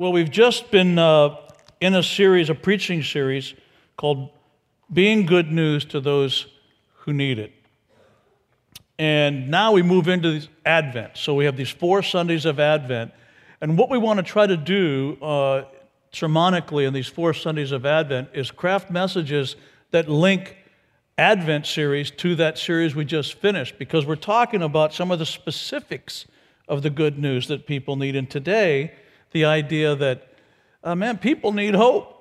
Well, we've just been uh, in a series, a preaching series called Being Good News to Those Who Need It. And now we move into Advent. So we have these four Sundays of Advent. And what we want to try to do uh, sermonically in these four Sundays of Advent is craft messages that link Advent series to that series we just finished because we're talking about some of the specifics of the good news that people need. And today, the idea that, uh, man, people need hope.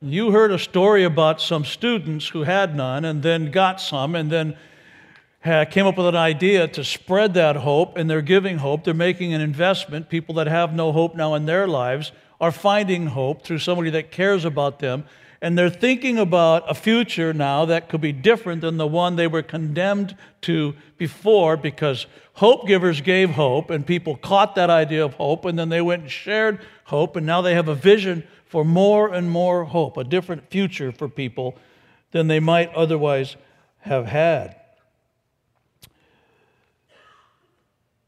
You heard a story about some students who had none and then got some and then came up with an idea to spread that hope, and they're giving hope. They're making an investment. People that have no hope now in their lives are finding hope through somebody that cares about them. And they're thinking about a future now that could be different than the one they were condemned to before because hope givers gave hope and people caught that idea of hope and then they went and shared hope and now they have a vision for more and more hope, a different future for people than they might otherwise have had.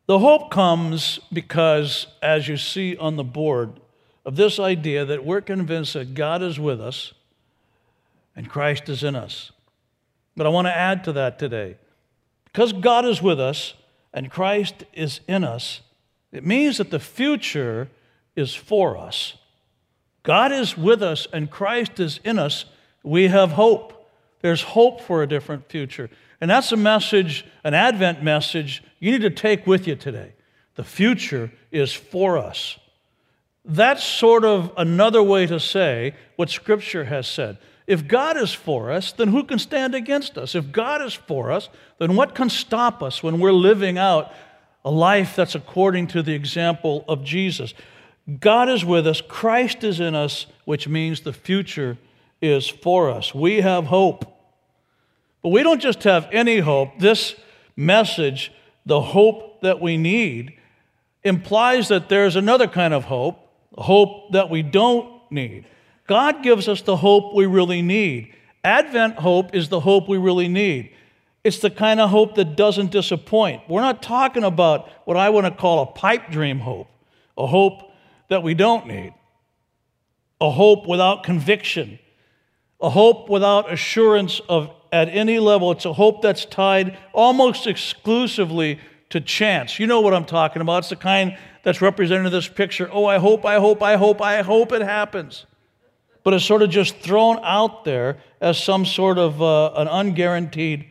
The hope comes because, as you see on the board, of this idea that we're convinced that God is with us and Christ is in us. But I want to add to that today. Because God is with us and Christ is in us, it means that the future is for us. God is with us and Christ is in us. We have hope. There's hope for a different future. And that's a message, an Advent message, you need to take with you today. The future is for us. That's sort of another way to say what Scripture has said. If God is for us, then who can stand against us? If God is for us, then what can stop us when we're living out a life that's according to the example of Jesus? God is with us, Christ is in us, which means the future is for us. We have hope. But we don't just have any hope. This message, the hope that we need, implies that there's another kind of hope, hope that we don't need. God gives us the hope we really need. Advent hope is the hope we really need. It's the kind of hope that doesn't disappoint. We're not talking about what I want to call a pipe dream hope, a hope that we don't need, a hope without conviction, a hope without assurance of at any level. It's a hope that's tied almost exclusively to chance. You know what I'm talking about. It's the kind that's represented in this picture. Oh, I hope, I hope, I hope, I hope it happens. But it's sort of just thrown out there as some sort of uh, an unguaranteed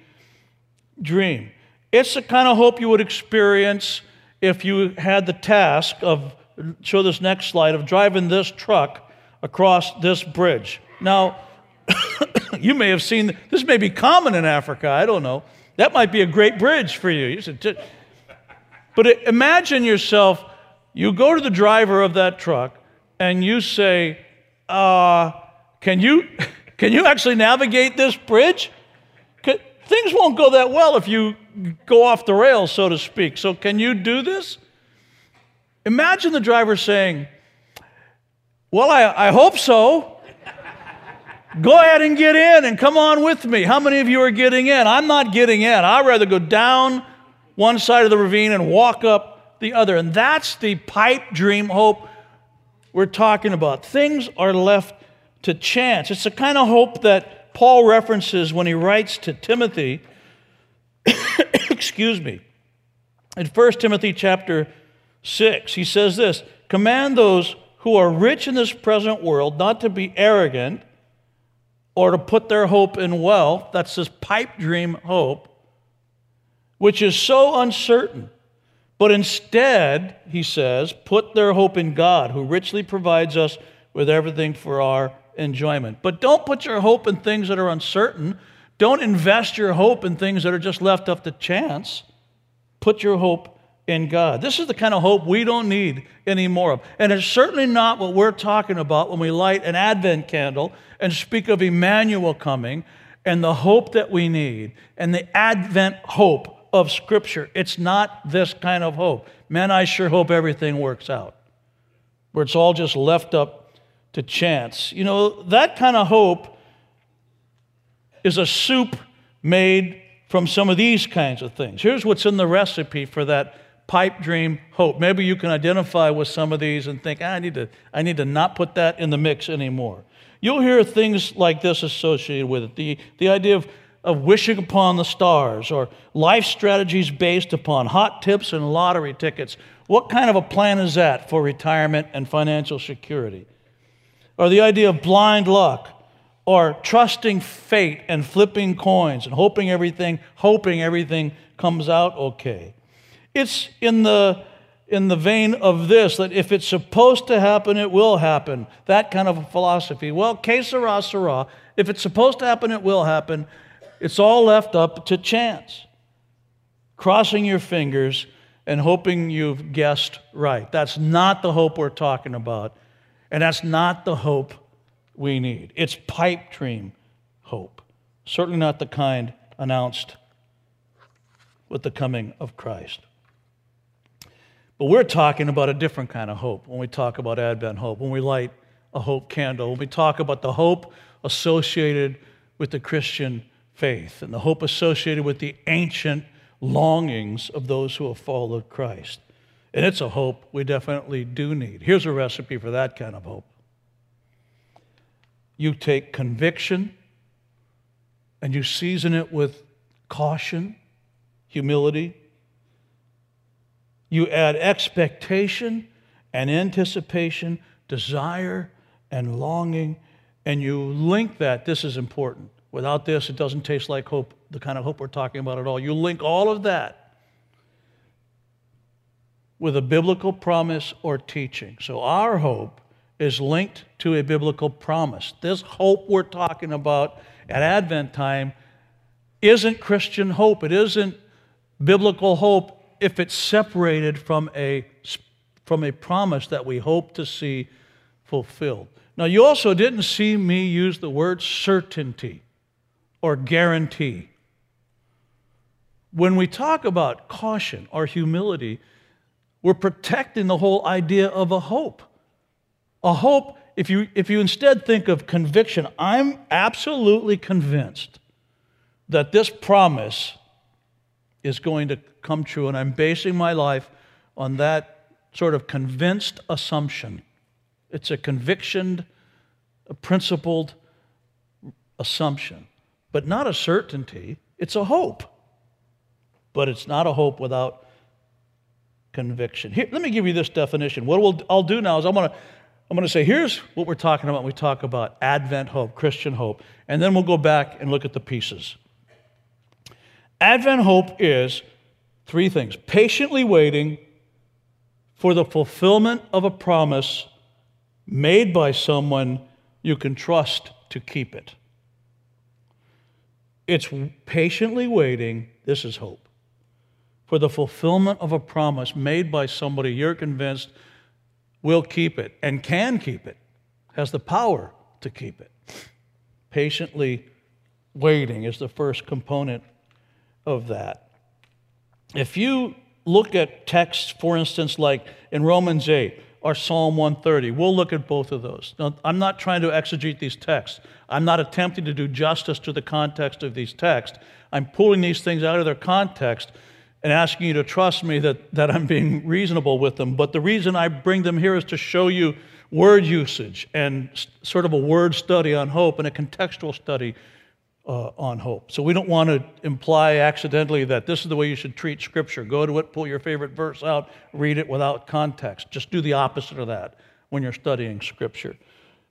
dream. It's the kind of hope you would experience if you had the task of, show this next slide, of driving this truck across this bridge. Now, you may have seen, this may be common in Africa, I don't know. That might be a great bridge for you. you but imagine yourself, you go to the driver of that truck and you say, uh, can, you, can you actually navigate this bridge? Things won't go that well if you go off the rails, so to speak. So, can you do this? Imagine the driver saying, Well, I, I hope so. Go ahead and get in and come on with me. How many of you are getting in? I'm not getting in. I'd rather go down one side of the ravine and walk up the other. And that's the pipe dream hope we're talking about. Things are left to chance. It's the kind of hope that Paul references when he writes to Timothy. Excuse me. In 1 Timothy chapter 6, he says this Command those who are rich in this present world not to be arrogant or to put their hope in wealth. That's this pipe dream hope, which is so uncertain. But instead, he says, put their hope in God, who richly provides us with everything for our enjoyment. But don't put your hope in things that are uncertain. Don't invest your hope in things that are just left up to chance. Put your hope in God. This is the kind of hope we don't need anymore of. And it's certainly not what we're talking about when we light an Advent candle and speak of Emmanuel coming and the hope that we need and the Advent hope of Scripture. It's not this kind of hope. Man, I sure hope everything works out, where it's all just left up to chance. You know, that kind of hope is a soup made from some of these kinds of things. Here's what's in the recipe for that pipe dream, hope. Maybe you can identify with some of these and think, ah, I, need to, I need to not put that in the mix anymore. You'll hear things like this associated with it the, the idea of, of wishing upon the stars or life strategies based upon hot tips and lottery tickets. What kind of a plan is that for retirement and financial security? Or the idea of blind luck or trusting fate and flipping coins and hoping everything, hoping everything comes out okay. It's in the in the vein of this that if it's supposed to happen, it will happen. That kind of a philosophy. Well, que sera, sera. If it's supposed to happen, it will happen. It's all left up to chance. Crossing your fingers and hoping you've guessed right. That's not the hope we're talking about. And that's not the hope we need. It's pipe dream hope. Certainly not the kind announced with the coming of Christ. But we're talking about a different kind of hope when we talk about Advent hope, when we light a hope candle, when we talk about the hope associated with the Christian faith and the hope associated with the ancient longings of those who have followed Christ. And it's a hope we definitely do need. Here's a recipe for that kind of hope you take conviction and you season it with caution, humility. You add expectation and anticipation, desire and longing, and you link that. This is important. Without this, it doesn't taste like hope, the kind of hope we're talking about at all. You link all of that with a biblical promise or teaching. So our hope is linked to a biblical promise. This hope we're talking about at Advent time isn't Christian hope. It isn't biblical hope if it's separated from a, from a promise that we hope to see fulfilled. Now, you also didn't see me use the word certainty or guarantee. When we talk about caution or humility, we're protecting the whole idea of a hope. A hope, if you, if you instead think of conviction, I'm absolutely convinced that this promise is going to come true, and I'm basing my life on that sort of convinced assumption. It's a convictioned, a principled assumption, but not a certainty. It's a hope. But it's not a hope without conviction. Here, let me give you this definition. What we'll, I'll do now is I'm going to I'm going to say, here's what we're talking about when we talk about Advent hope, Christian hope, and then we'll go back and look at the pieces. Advent hope is three things patiently waiting for the fulfillment of a promise made by someone you can trust to keep it. It's patiently waiting, this is hope, for the fulfillment of a promise made by somebody you're convinced will keep it and can keep it, has the power to keep it. Patiently waiting is the first component of that. If you look at texts, for instance, like in Romans 8 or Psalm 130, we'll look at both of those. Now, I'm not trying to exegete these texts. I'm not attempting to do justice to the context of these texts. I'm pulling these things out of their context and asking you to trust me that, that I'm being reasonable with them. But the reason I bring them here is to show you word usage and sort of a word study on hope and a contextual study uh, on hope. So we don't want to imply accidentally that this is the way you should treat Scripture. Go to it, pull your favorite verse out, read it without context. Just do the opposite of that when you're studying Scripture.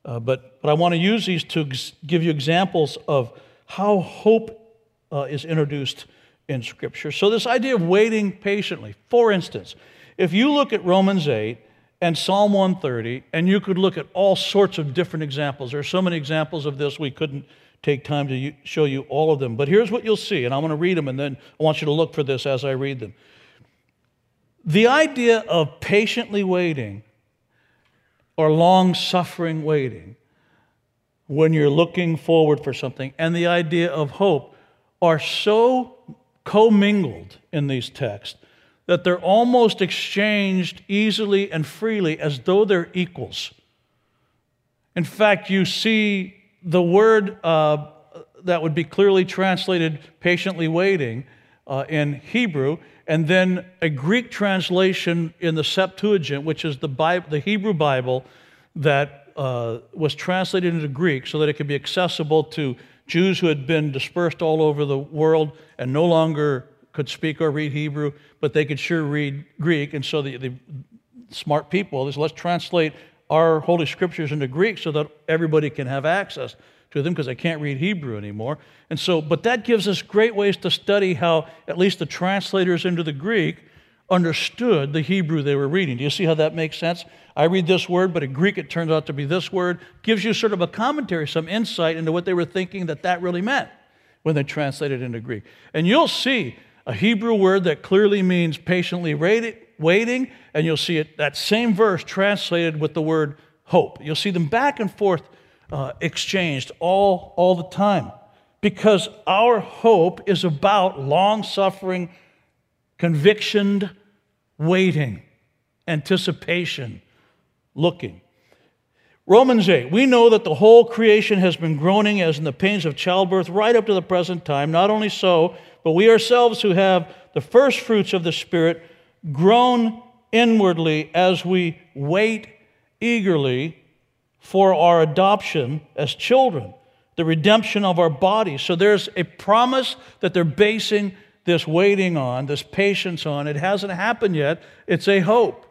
Uh, but, but I want to use these to ex- give you examples of how hope uh, is introduced in Scripture. So, this idea of waiting patiently, for instance, if you look at Romans 8 and Psalm 130, and you could look at all sorts of different examples, there are so many examples of this we couldn't take time to show you all of them. But here's what you'll see, and I'm going to read them, and then I want you to look for this as I read them. The idea of patiently waiting or long suffering waiting when you're looking forward for something, and the idea of hope are so commingled in these texts, that they're almost exchanged easily and freely as though they're equals. In fact, you see the word uh, that would be clearly translated patiently waiting uh, in Hebrew, and then a Greek translation in the Septuagint, which is the, Bible, the Hebrew Bible that uh, was translated into Greek so that it could be accessible to Jews who had been dispersed all over the world and no longer could speak or read Hebrew, but they could sure read Greek. And so the, the smart people let's translate our Holy Scriptures into Greek so that everybody can have access to them because they can't read Hebrew anymore. And so, but that gives us great ways to study how at least the translators into the Greek understood the Hebrew they were reading. Do you see how that makes sense? I read this word, but in Greek it turns out to be this word. Gives you sort of a commentary, some insight into what they were thinking that that really meant when they translated into Greek. And you'll see a Hebrew word that clearly means patiently waiting, and you'll see it that same verse translated with the word hope. You'll see them back and forth uh, exchanged all, all the time because our hope is about long suffering, convictioned waiting, anticipation, looking. Romans 8, we know that the whole creation has been groaning as in the pains of childbirth right up to the present time. Not only so, but we ourselves who have the first fruits of the Spirit groan inwardly as we wait eagerly for our adoption as children, the redemption of our bodies. So there's a promise that they're basing this waiting on, this patience on. It hasn't happened yet, it's a hope.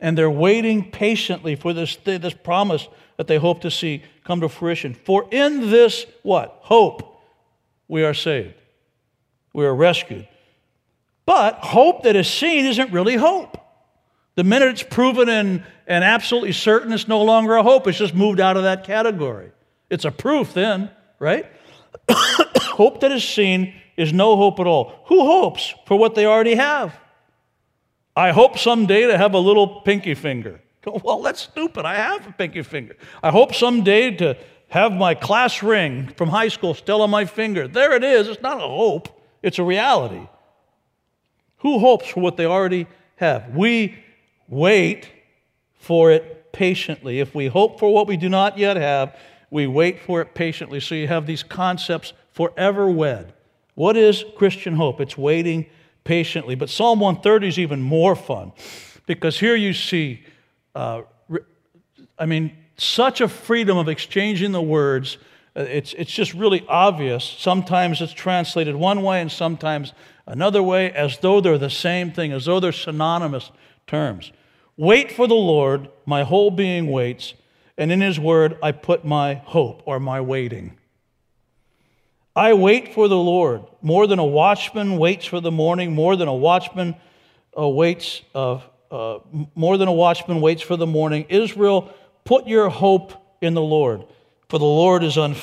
And they're waiting patiently for this, this promise that they hope to see come to fruition. For in this, what? Hope, we are saved. We are rescued. But hope that is seen isn't really hope. The minute it's proven and, and absolutely certain, it's no longer a hope. It's just moved out of that category. It's a proof then, right? hope that is seen is no hope at all. Who hopes for what they already have? I hope someday to have a little pinky finger. Well, that's stupid. I have a pinky finger. I hope someday to have my class ring from high school still on my finger. There it is. It's not a hope, it's a reality. Who hopes for what they already have? We wait for it patiently. If we hope for what we do not yet have, we wait for it patiently. So you have these concepts forever wed. What is Christian hope? It's waiting patiently. But Psalm 130 is even more fun because here you see, uh, I mean, such a freedom of exchanging the words. Uh, it's, it's just really obvious. Sometimes it's translated one way and sometimes another way, as though they're the same thing, as though they're synonymous terms. Wait for the Lord, my whole being waits, and in his word I put my hope or my waiting. I wait for the Lord more than a watchman waits for the morning, more than a watchman uh, waits, uh, uh, more than a watchman waits for the morning. Israel, put your hope in the Lord, for the Lord is un,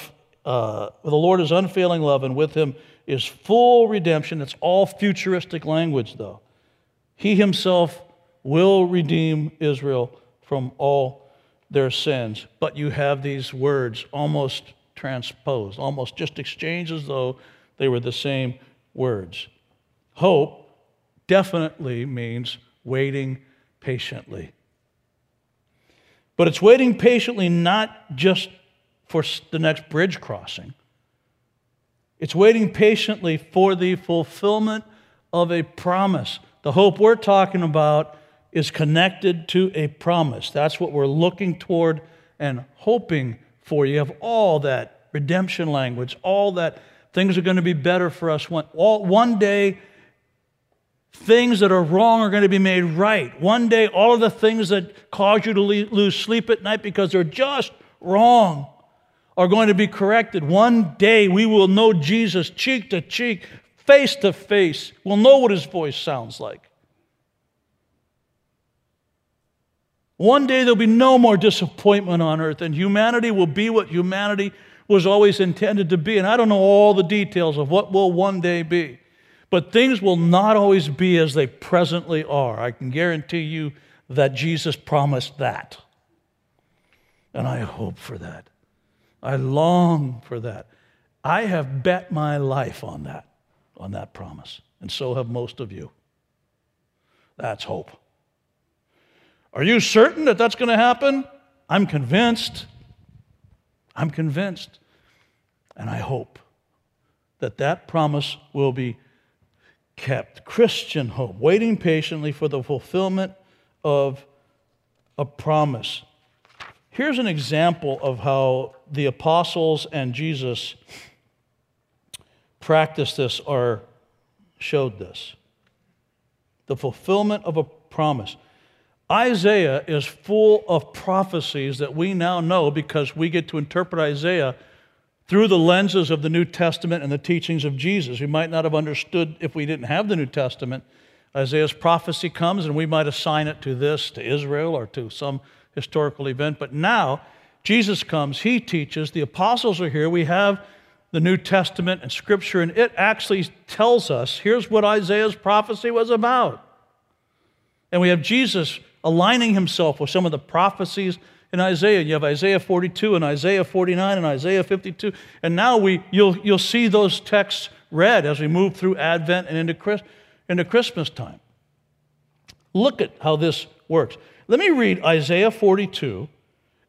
uh, the Lord is unfailing love, and with Him is full redemption. It's all futuristic language, though. He Himself will redeem Israel from all their sins. But you have these words almost transposed, almost just exchanged as though they were the same words. Hope definitely means waiting patiently. But it's waiting patiently not just for the next bridge crossing. It's waiting patiently for the fulfillment of a promise. The hope we're talking about is connected to a promise. That's what we're looking toward and hoping for. You have all that redemption language, all that things are going to be better for us. One, all, one day, things that are wrong are going to be made right. One day, all of the things that cause you to lose sleep at night because they're just wrong are going to be corrected. One day, we will know Jesus cheek to cheek, face to face. We'll know what his voice sounds like. One day there'll be no more disappointment on earth, and humanity will be what humanity was always intended to be. And I don't know all the details of what will one day be, but things will not always be as they presently are. I can guarantee you that Jesus promised that. And I hope for that. I long for that. I have bet my life on that, on that promise, and so have most of you. That's hope. Are you certain that that's going to happen? I'm convinced. I'm convinced. And I hope that that promise will be kept. Christian hope, waiting patiently for the fulfillment of a promise. Here's an example of how the apostles and Jesus practiced this or showed this the fulfillment of a promise. Isaiah is full of prophecies that we now know because we get to interpret Isaiah through the lenses of the New Testament and the teachings of Jesus. We might not have understood if we didn't have the New Testament. Isaiah's prophecy comes and we might assign it to this, to Israel, or to some historical event. But now, Jesus comes, he teaches, the apostles are here, we have the New Testament and Scripture, and it actually tells us here's what Isaiah's prophecy was about. And we have Jesus aligning himself with some of the prophecies in Isaiah. You have Isaiah 42 and Isaiah 49 and Isaiah 52. And now we, you'll, you'll see those texts read as we move through Advent and into, into Christmas time. Look at how this works. Let me read Isaiah 42,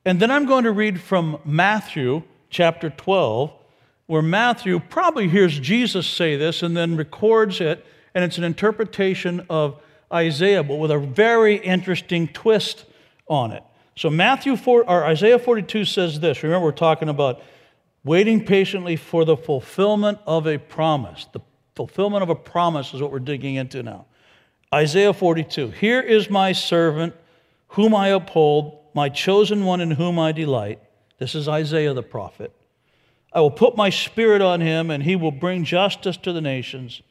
and then I'm going to read from Matthew chapter 12, where Matthew probably hears Jesus say this and then records it, and it's an interpretation of Isaiah, but with a very interesting twist on it. So Matthew 4 or Isaiah 42 says this. Remember, we're talking about waiting patiently for the fulfillment of a promise. The fulfillment of a promise is what we're digging into now. Isaiah 42. Here is my servant whom I uphold, my chosen one in whom I delight. This is Isaiah the prophet. I will put my spirit on him, and he will bring justice to the nations.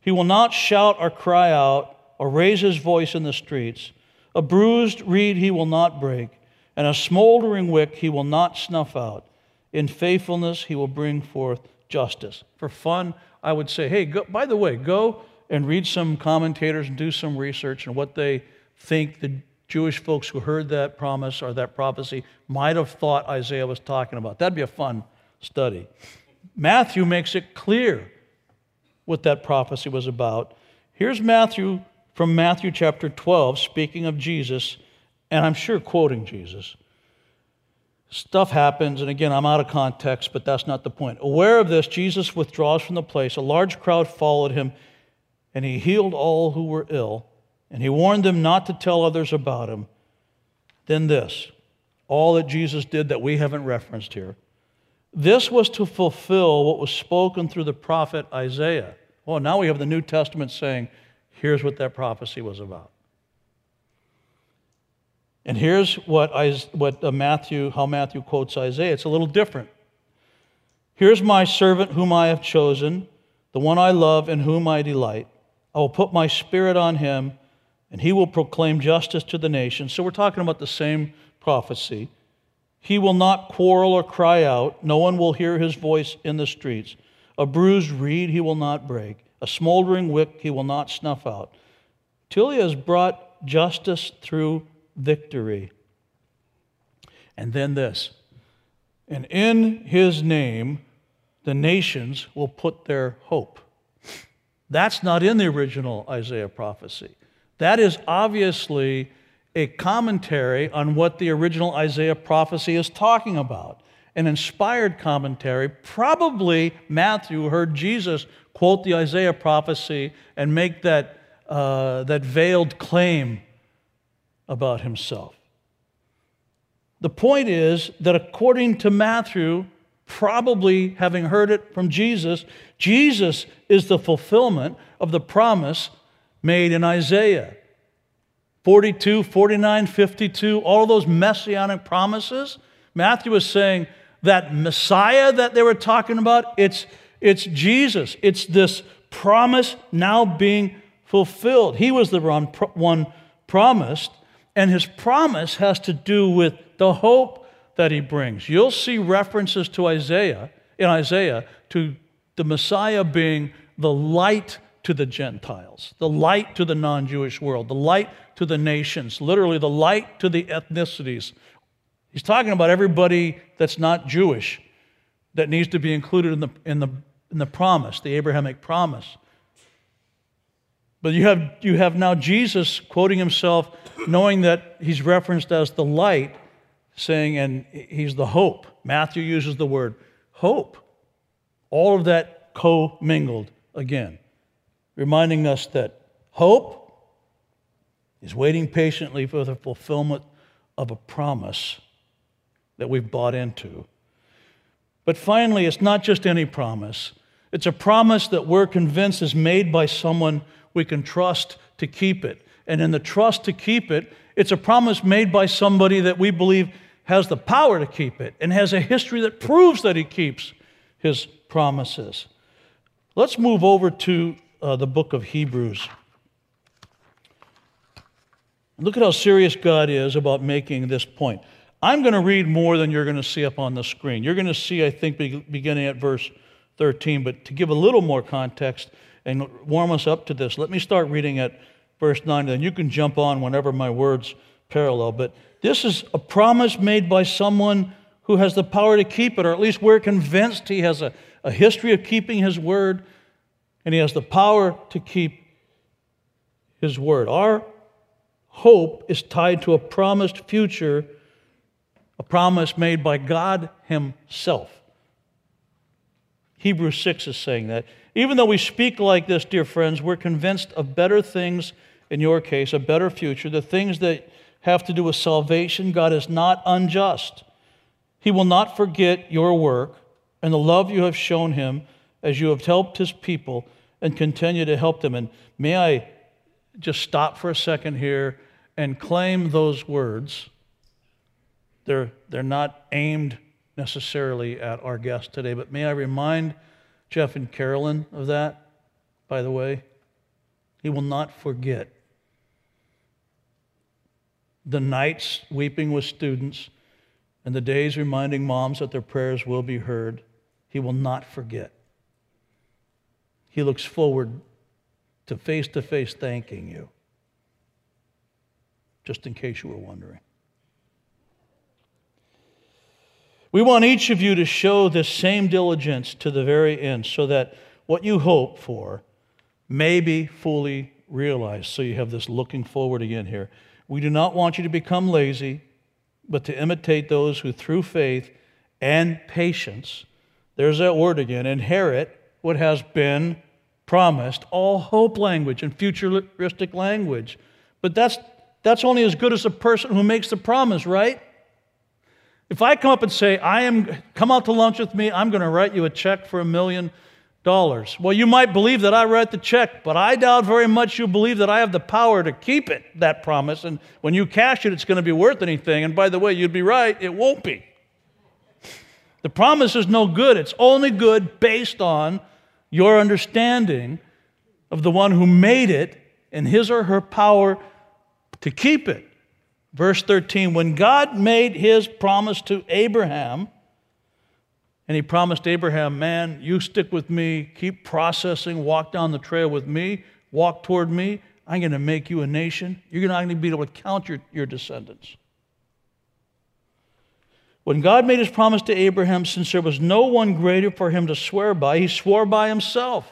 He will not shout or cry out or raise his voice in the streets. A bruised reed he will not break, and a smoldering wick he will not snuff out. In faithfulness he will bring forth justice. For fun, I would say, hey, go, by the way, go and read some commentators and do some research on what they think the Jewish folks who heard that promise or that prophecy might have thought Isaiah was talking about. That'd be a fun study. Matthew makes it clear what that prophecy was about. Here's Matthew from Matthew chapter 12, speaking of Jesus, and I'm sure quoting Jesus. Stuff happens, and again, I'm out of context, but that's not the point. Aware of this, Jesus withdraws from the place. A large crowd followed him, and he healed all who were ill, and he warned them not to tell others about him. Then, this all that Jesus did that we haven't referenced here. This was to fulfill what was spoken through the prophet Isaiah. Well, now we have the New Testament saying, Here's what that prophecy was about. And here's what, I, what uh, Matthew, how Matthew quotes Isaiah. It's a little different. Here's my servant whom I have chosen, the one I love and whom I delight. I will put my spirit on him, and he will proclaim justice to the nations. So we're talking about the same prophecy. He will not quarrel or cry out. No one will hear his voice in the streets. A bruised reed he will not break a smoldering wick he will not snuff out, till he has brought justice through victory. And then this, and in his name the nations will put their hope. That's not in the original Isaiah prophecy. That is obviously a commentary on what the original Isaiah prophecy is talking about. An inspired commentary. Probably Matthew heard Jesus quote the Isaiah prophecy and make that, uh, that veiled claim about himself. The point is that according to Matthew, probably having heard it from Jesus, Jesus is the fulfillment of the promise made in Isaiah. 42, 49, 52, all those messianic promises. Matthew is saying that Messiah that they were talking about, it's, it's Jesus. It's this promise now being fulfilled. He was the one promised, and his promise has to do with the hope that he brings. You'll see references to Isaiah, in Isaiah, to the Messiah being the light to the Gentiles, the light to the non Jewish world, the light to the nations, literally the light to the ethnicities. He's talking about everybody that's not Jewish that needs to be included in the, in the in the promise, the Abrahamic promise. But you have, you have now Jesus quoting himself, knowing that he's referenced as the light, saying, and he's the hope. Matthew uses the word hope. All of that co mingled again. Reminding us that hope is waiting patiently for the fulfillment of a promise that we've bought into. But finally, it's not just any promise, it's a promise that we're convinced is made by someone we can trust to keep it. And in the trust to keep it, it's a promise made by somebody that we believe has the power to keep it and has a history that proves that he keeps his promises. Let's move over to uh, the book of Hebrews. Look at how serious God is about making this point. I'm going to read more than you're going to see up on the screen. You're going to see, I think, beginning at verse 13, but to give a little more context and warm us up to this, let me start reading at verse 9, then you can jump on whenever my words parallel. But this is a promise made by someone who has the power to keep it, or at least we're convinced he has a, a history of keeping his word, and he has the power to keep his word. Our hope is tied to a promised future a promise made by God Himself. Hebrews 6 is saying that. Even though we speak like this, dear friends, we're convinced of better things, in your case, a better future, the things that have to do with salvation. God is not unjust. He will not forget your work and the love you have shown Him as you have helped His people and continue to help them. And may I just stop for a second here and claim those words they're, they're not aimed necessarily at our guest today, but may I remind Jeff and Carolyn of that, by the way? He will not forget the nights weeping with students and the days reminding moms that their prayers will be heard. He will not forget. He looks forward to face to face thanking you, just in case you were wondering. We want each of you to show this same diligence to the very end so that what you hope for may be fully realized. So you have this looking forward again here. We do not want you to become lazy, but to imitate those who through faith and patience, there's that word again, inherit what has been promised, all hope language and futuristic language. But that's, that's only as good as the person who makes the promise, right? If I come up and say, I am, come out to lunch with me, I'm going to write you a check for a million dollars. Well, you might believe that I write the check, but I doubt very much you believe that I have the power to keep it, that promise. And when you cash it, it's going to be worth anything. And by the way, you'd be right, it won't be. The promise is no good. It's only good based on your understanding of the one who made it and his or her power to keep it. Verse 13 When God made his promise to Abraham, and he promised Abraham, Man, you stick with me, keep processing, walk down the trail with me, walk toward me. I'm going to make you a nation. You're not going to be able to count your, your descendants. When God made his promise to Abraham, since there was no one greater for him to swear by, he swore by himself,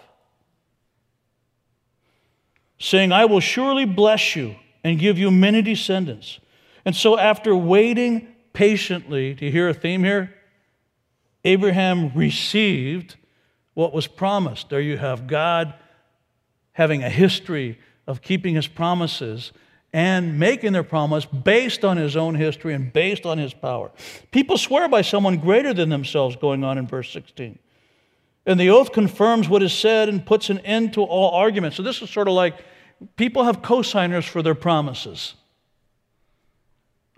saying, I will surely bless you and give you many descendants. And so, after waiting patiently, do you hear a theme here? Abraham received what was promised. There you have God having a history of keeping his promises and making their promise based on his own history and based on his power. People swear by someone greater than themselves, going on in verse 16. And the oath confirms what is said and puts an end to all argument. So, this is sort of like people have cosigners for their promises.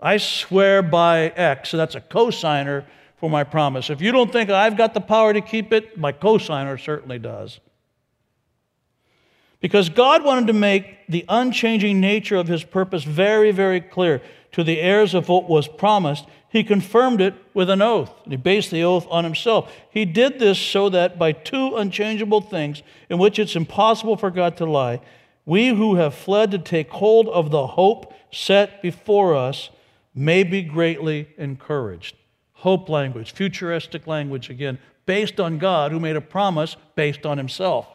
I swear by X. So that's a cosigner for my promise. If you don't think I've got the power to keep it, my cosigner certainly does. Because God wanted to make the unchanging nature of his purpose very, very clear to the heirs of what was promised, he confirmed it with an oath. He based the oath on himself. He did this so that by two unchangeable things in which it's impossible for God to lie, we who have fled to take hold of the hope set before us may be greatly encouraged. Hope language, futuristic language again, based on God who made a promise based on himself.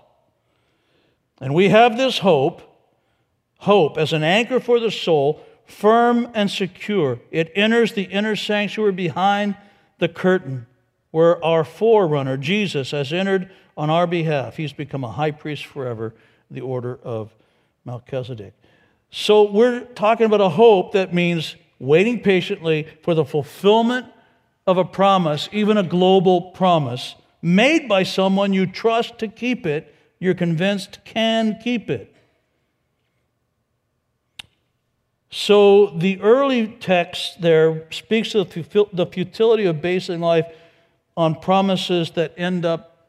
And we have this hope, hope as an anchor for the soul, firm and secure. It enters the inner sanctuary behind the curtain where our forerunner, Jesus, has entered on our behalf. He's become a high priest forever the order of Melchizedek. So we're talking about a hope that means waiting patiently for the fulfillment of a promise, even a global promise, made by someone you trust to keep it, you're convinced can keep it. So the early text there speaks of the futility of basing life on promises that end up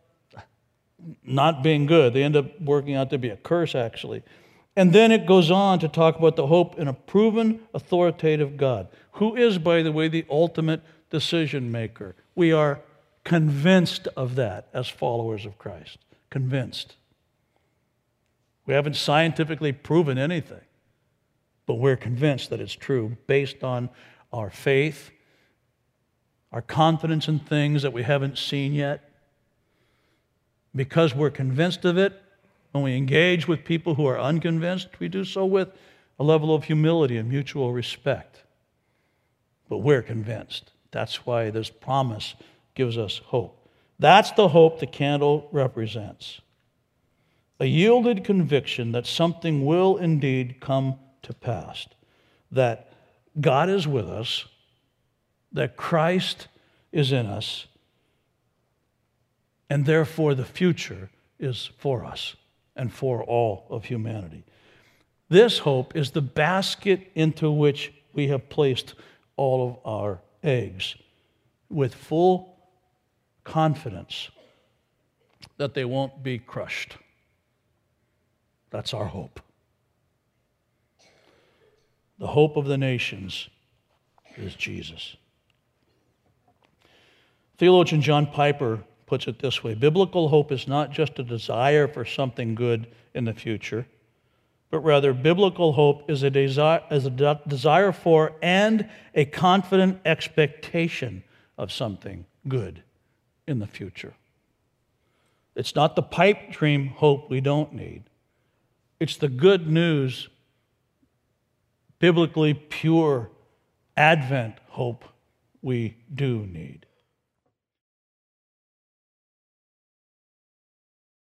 not being good. They end up working out to be a curse, actually. And then it goes on to talk about the hope in a proven, authoritative God, who is, by the way, the ultimate decision maker. We are convinced of that as followers of Christ. Convinced. We haven't scientifically proven anything, but we're convinced that it's true based on our faith, our confidence in things that we haven't seen yet. Because we're convinced of it, when we engage with people who are unconvinced, we do so with a level of humility and mutual respect. But we're convinced. That's why this promise gives us hope. That's the hope the candle represents a yielded conviction that something will indeed come to pass, that God is with us, that Christ is in us, and therefore the future is for us and for all of humanity. This hope is the basket into which we have placed all of our eggs with full confidence that they won't be crushed. That's our hope. The hope of the nations is Jesus. Theologian John Piper puts it this way Biblical hope is not just a desire for something good in the future, but rather, biblical hope is a desire, is a de- desire for and a confident expectation of something good in the future. It's not the pipe dream hope we don't need. It's the good news, biblically pure Advent hope we do need.